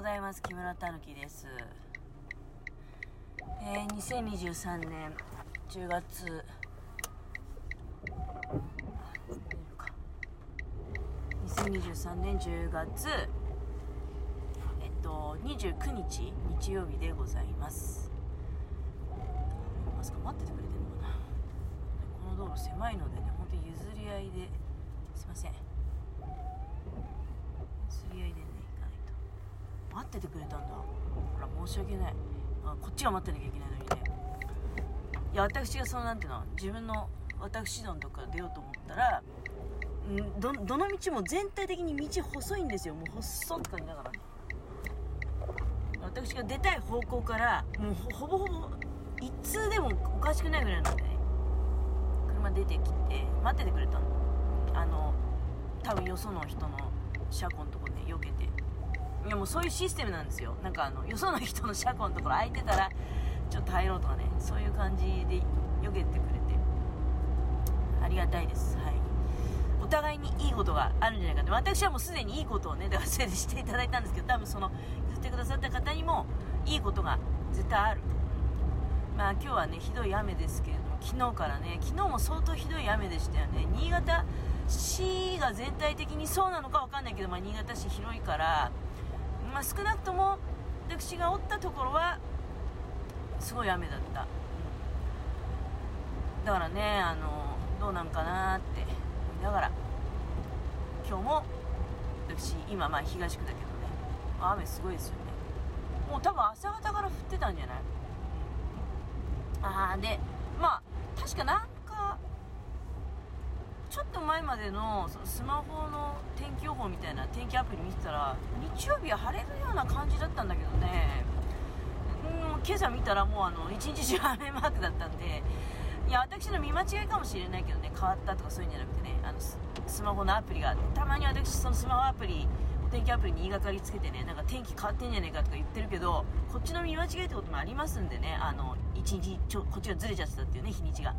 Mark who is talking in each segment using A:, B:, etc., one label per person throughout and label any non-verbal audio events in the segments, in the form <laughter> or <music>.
A: ございます。木村たぬきです。えー、2023年10月2023年10月えっと29日日曜日でございます。まさか？待っててくれてるのかな。この道路狭いのでね本当に譲り合いですいません。譲り合いでね。待っててくれたんだ。ほら申し訳ない。あこっちが待ってなきゃいけないのにね。いや私がそのなんていうの自分の私どんとか出ようと思ったらんどどの道も全体的に道細いんですよ。もう細って感じだから。私が出たい方向からもうほぼほぼ一通でもおかしくないぐらいなんでね。車出てきて待っててくれたのあの多分よその人の車庫のとこで避けて。いやもうそういうシステムなんですよ。なんかあのよその人の車庫のところ空いてたらちょっと入ろうとかねそういう感じで避けてくれて。ありがたいです。はい。お互いにいいことがあるんじゃないかって私はもうすでにいいことをねだからそれでしていただいたんですけど多分その言ってくださった方にもいいことが絶対ある。まあ今日はねひどい雨ですけれども昨日からね昨日も相当ひどい雨でしたよね。新潟市が全体的にそうなのかわかんないけど、まあ、新潟市広いから、まあ、少なくとも私がおったところはすごい雨だった、うんだからねあのどうなんかなって思いながら今日も私今まあ東区だけどね雨すごいですよね。もう多分朝方から降ってたんじゃない？ああでまあ確かなと前までのそのスマホの天気予報みたいな天気アプリ見てたら日曜日は晴れるような感じだったんだけどね。うん今朝見たらもうあの一日中雨マークだったんで。いや私の見間違いかもしれないけどね変わったとかそういうんじゃなくてねあのススマホのアプリがたまに私そのスマホアプリお天気アプリに言いがかりつけてねなんか天気変わってんじゃねえかとか言ってるけどこっちの見間違いってこともありますんでねあの一日ちょこっちがずれちゃってたっていうね日にちが。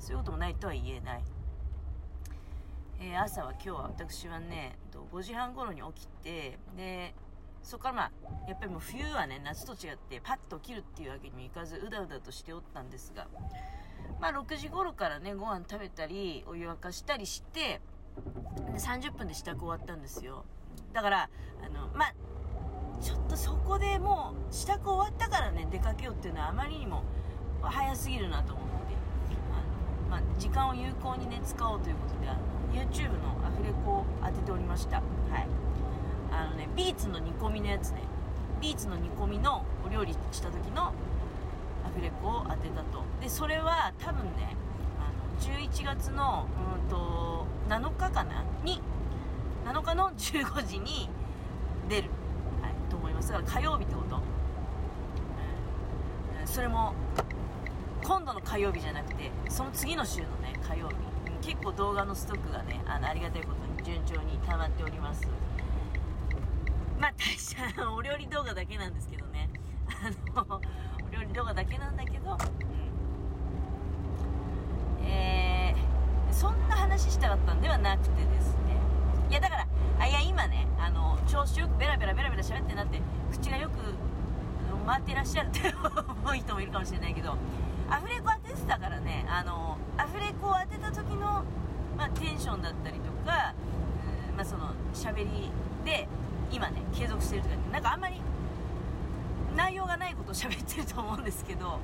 A: そういうこともないとは言えない。えー朝は今日は私はね5時半頃に起きてでそこからまあやっぱりもう冬はね夏と違ってパッと起きるっていうわけにもいかずうだうだとしておったんですがまあ6時頃からねご飯食べたりお湯沸かしたりして30分で支度終わったんですよ。だからあのまあちょっとそこでもう支度終わったからね出かけようっていうのはあまりにも早すぎるなと思ってあの、まあ、時間を有効にね使おうということであの YouTube のアフレコを当てておりました。はい。あのねビーツの煮込みのやつね。ビーツの煮込みのお料理した時のアフレコを当てたと。でそれは多分ねあの11月のうんと7日かな？に7日の15時に出る、はい、と思います。だから火曜日ってこと、うんそれも今度の火曜日じゃなくてその次の週のね火曜日。結構動画のストックがねあのありがたいことに順調に溜まっております。まあ大した <laughs> お料理動画だけなんですけどね。あのお料理動画だけなんだけど、うん、えー、そんな話したかったんではなくてですね。いやだからあいや今ねあの調子よくベラベラベラベラ喋ってなって口がよく回ってらっしゃるって思う人もいるかもしれないけどアフレコ当ててたからねあのアフレコを当てた時の、まあ、テンションだったりとか、うんまあ、その喋りで今ね継続してるとかなんかあんまり内容がないことを喋ってると思うんですけど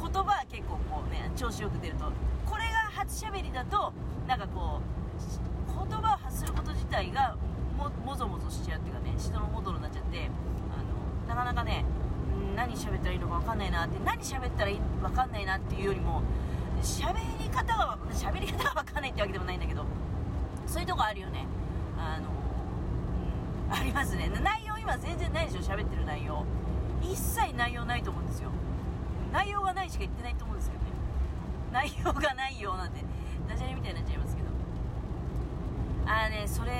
A: 言葉は結構こうね調子よく出ると。これが初喋りだとなんかこう言葉を発すること自体がももぞもぞしちゃうっていうかね人のもどろになっちゃってあのなかなかね何喋ったらいいのか分かんないなって何喋ったらいい分かんないなっていうよりも喋り方が喋り方が分かんないってわけでもないんだけどそういうとこあるよね。あの、うん、ありますね。内容今全然ないでしょ喋ってる内容。一切内容ないと思うんですよ。内容がないしか言ってないと思うんですけどね。内容がないよなんてダジャレみたいになっちゃいますけど。あーねそれ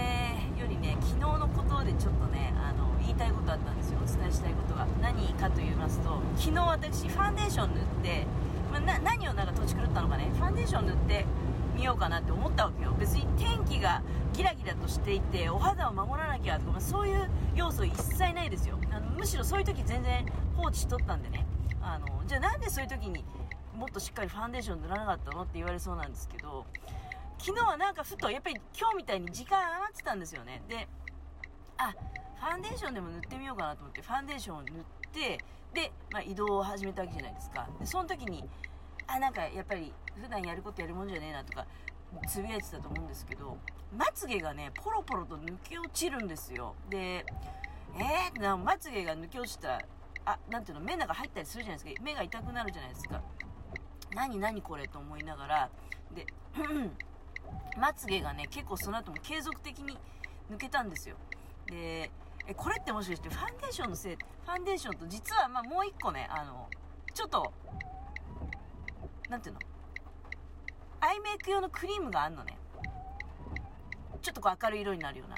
A: よりね昨日のことでちょっとねあの言いたいことあったんですよ。お伝えしたいことが何かと言いますと昨日私ファンデーション塗って、まあな何をなんか土地狂ったのかね。ファンデーション塗ってみようかなって思ったわけよ。別に天気がギラギラとしていてお肌を守らなきゃとか、まあ、そういう要素一切ないですよ。あのむしろそういう時全然放置しとったんでね。あのじゃあなんでそういう時にもっとしっかりファンデーション塗らなかったのって言われそうなんですけど昨日はなんかふとやっぱり今日みたいに時間余ってたんですよね。であファンデーションでも塗ってみようかなと思ってファンデーションを塗ってで、まあ、移動を始めたわけじゃないですか。でその時にあなんかやっぱり普段やることやるもんじゃねえなとかつぶやいてたと思うんですけどまつげがねポロポロと抜け落ちるんですよ。でえー、なまつげが抜け落ちたらあなんていうの目の中入ったりするじゃないですか。目が痛くなるじゃないですか。何何これと思いながらで <clears throat> まつげがね結構その後も継続的に抜けたんですよ。でえこれってもしかしてファンデーションのせいファンデーションと実はまあもう一個ねあのちょっとなんていうの？アイメイク用のクリームがあんのね。ちょっとこう明るい色になるような。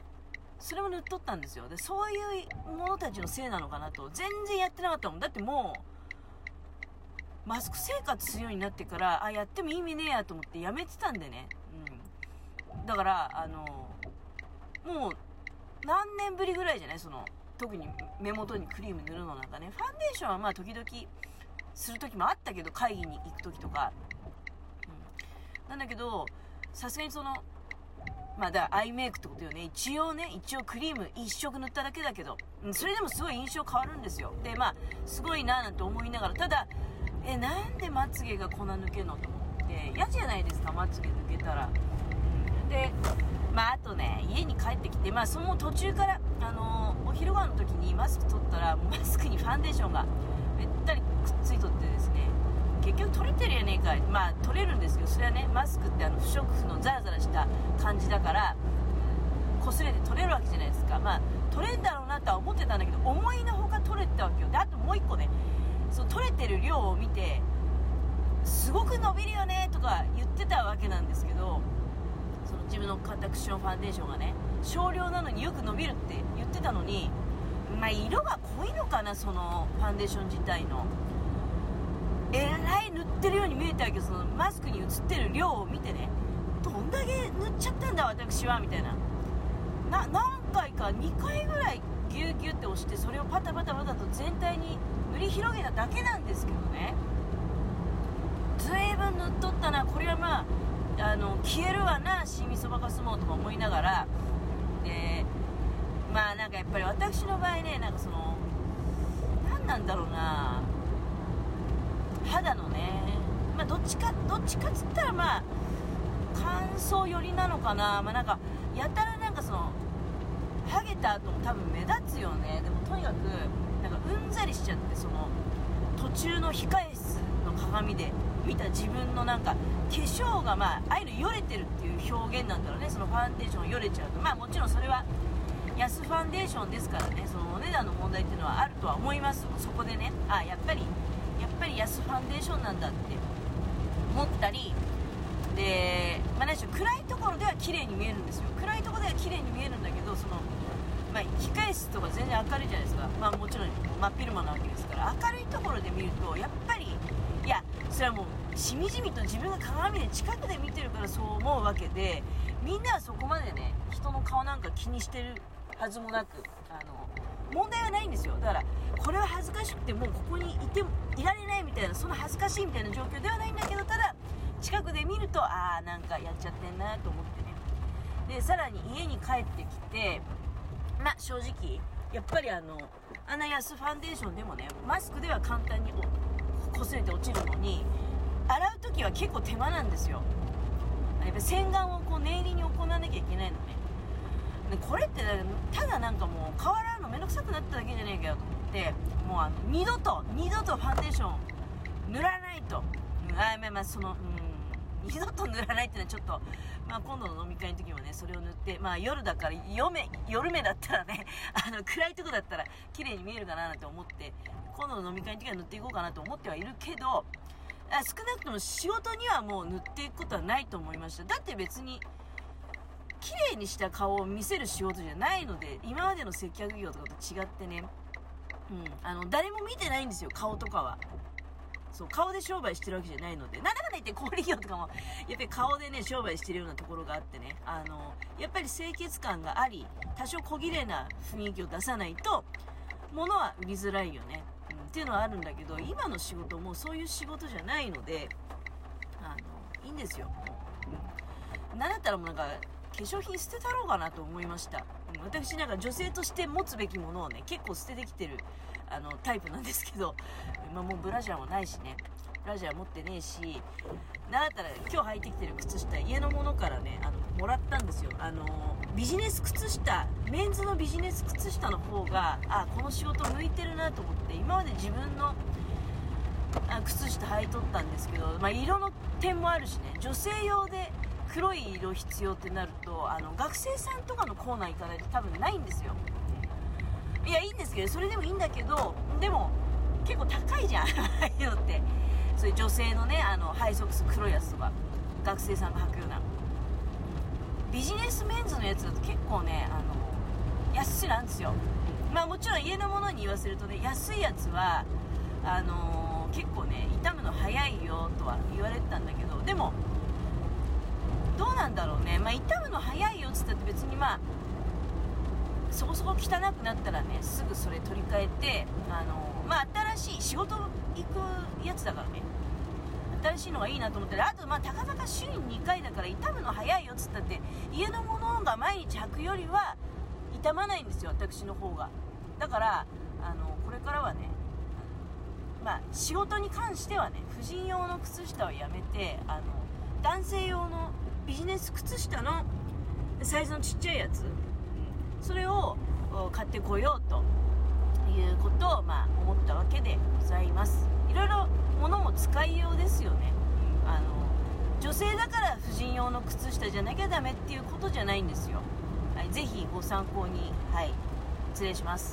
A: それも塗っとったんですよ。でそういうものたちのせいなのかなと全然やってなかったもん。だってもうマスク生活するようになってからあやっても意味ねえやと思ってやめてたんでね、うん、だからあのもう何年ぶりぐらいじゃない？その特に目元にクリーム塗るのなんかね。ファンデーションはまあ時々する時もあったけど会議に行く時とか、うん、なんだけどさすがにそのまあだアイメイクってことよね。一応ね一応クリーム一色塗っただけだけど、うん、それでもすごい印象変わるんですよ。でまあすごいななんて思いながら。ただえなんでまつげが粉抜けるのと思って。嫌じゃないですかまつげ抜けたら、うん、でまあ、あとね、家に帰ってきて、まあ、その途中から、あのー、お昼ご飯の時にマスク取ったら、マスクにファンデーションがべったりくっついとってですね、結局取れてるやねえかい。まあ、取れるんですよ。それはね、マスクってあの不織布のザラザラした感じだから、擦れて取れるわけじゃないですか。まあ、取れんだろうなとは思ってたんだけど、思いのほか取れてたわけよ。で、あともう一個ね、そう、取れてる量を見て、すごく伸びるよねとか言ってたわけなんですけど、自分のカタクションファンデーションがね少量なのによく伸びるって言ってたのにまあ色が濃いのかなそのファンデーション自体の。えらい塗ってるように見えたけどそのマスクに映ってる量を見てね。どんだけ塗っちゃったんだ私はみたいな。な何回か2回ぐらいギューギューって押してそれをパタパタパタと全体に塗り広げただけなんですけどね。随分塗っとったなこれはまああの消えるわな新味そばかすもうとか思いながら。でまあなんかやっぱり私の場合ねなんかその何なんだろうな。肌のね。まあどっちかどっちかっつったらまあ乾燥寄りなのかな。まあなんかやたらなんかそのハゲた後も多分目立つよね。でもとにかくなんかうんざりしちゃってその途中の控え室の鏡で。見た自分のなんか化粧がまあああいうのよれてるっていう表現なんだろうね。そのファンデーションよれちゃうと。まあもちろんそれは安ファンデーションですからね。そのお値段の問題っていうのはあるとは思いますそこでね。あやっぱりやっぱり安ファンデーションなんだって思ったり。で、まあ、何しろ暗いところでは綺麗に見えるんですよ。暗いところでは綺麗に見えるんだけどその、まあ、控え室とか全然明るいじゃないですか、まあ、もちろん真っ昼間なわけですから。明るいところで見るとやっぱりいやそれはもうしみじみと自分が鏡で近くで見てるからそう思うわけでみんなはそこまでね人の顔なんか気にしてるはずもなくあの問題はないんですよ。だからこれは恥ずかしくてもうここにいてもいられないみたいなその恥ずかしいみたいな状況ではないんだけどただ近くで見るとああなんかやっちゃってんなと思ってね。でさらに家に帰ってきてまあ正直やっぱりあのあんな安ファンデーションでもねマスクでは簡単に擦れて落ちるのに洗う時は結構手間なんですよ。やっぱ洗顔をこう念入りに行わなきゃいけないのね。でこれってただなんかもう顔洗うのめんどくさくなっただけじゃねえかよと思ってもうあの二度と二度とファンデーション塗らないと、あまあまあそのうん二度と塗らないっていうのはちょっと、まあ、今度の飲み会の時もねそれを塗って、まあ、夜だから夜目夜目だったらね <laughs> あの暗いとこだったら綺麗に見えるかななんて思って今度の飲み会の時は塗っていこうかなと思ってはいるけど少なくとも仕事にはもう塗っていくことはないと思いました。だって別に綺麗にした顔を見せる仕事じゃないので今までの接客業とかと違ってね、うん、あの誰も見てないんですよ顔とかは。そう顔で商売してるわけじゃないので。なんだかんだ言って小売業とかもやっぱり顔でね商売してるようなところがあってね。あのやっぱり清潔感があり多少小綺麗な雰囲気を出さないと物は売りづらいよね、うん、っていうのはあるんだけど今の仕事もそういう仕事じゃないのであのいいんですよ。う、ん、なんだったらもうなんか化粧品捨てたろうかなと思いました、うん、私なんか女性として持つべきものをね結構捨ててきてるあのタイプなんですけど、まあ、もうブラジャーもないしね。ブラジャー持ってねえしなんだったら今日履いてきてる靴下家のものからねあのもらったんですよ。あのビジネス靴下メンズのビジネス靴下の方があこの仕事向いてるなと思って今まで自分のあ靴下履いとったんですけど、まあ、色の点もあるしね。女性用で黒い色必要ってなるとあの学生さんとかのコーナー行かないと多分ないんですよ。いやいいんですけどそれでもいいんだけどでも結構高いじゃん。ああいうのって。そういう女性のねあのハイソックス黒いやつとか学生さんが履くような。ビジネスメンズのやつだと結構ねあの安いなんですよ。まあもちろん家のものに言わせるとね安いやつはあのー、結構ね傷むの早いよとは言われてたんだけどでもどうなんだろうね。まあ傷むの早いよっつったって別にまあそこそこ汚くなったらねすぐそれ取り替えてあのまあ新しい仕事行くやつだからね。新しいのがいいなと思ってあとまあたかだか週に2回だから傷むの早いよっつったって家のものが毎日履くよりは傷まないんですよ私の方が。だからあのこれからはねまあ仕事に関してはね婦人用の靴下はやめてあの男性用のビジネス靴下のサイズのちっちゃいやつ。それを買ってこようということを、まあ、思ったわけでございます。いろいろ物も使いようですよね。あの女性だから婦人用の靴下じゃなきゃダメっていうことじゃないんですよ、はい、ぜひご参考にはい失礼します。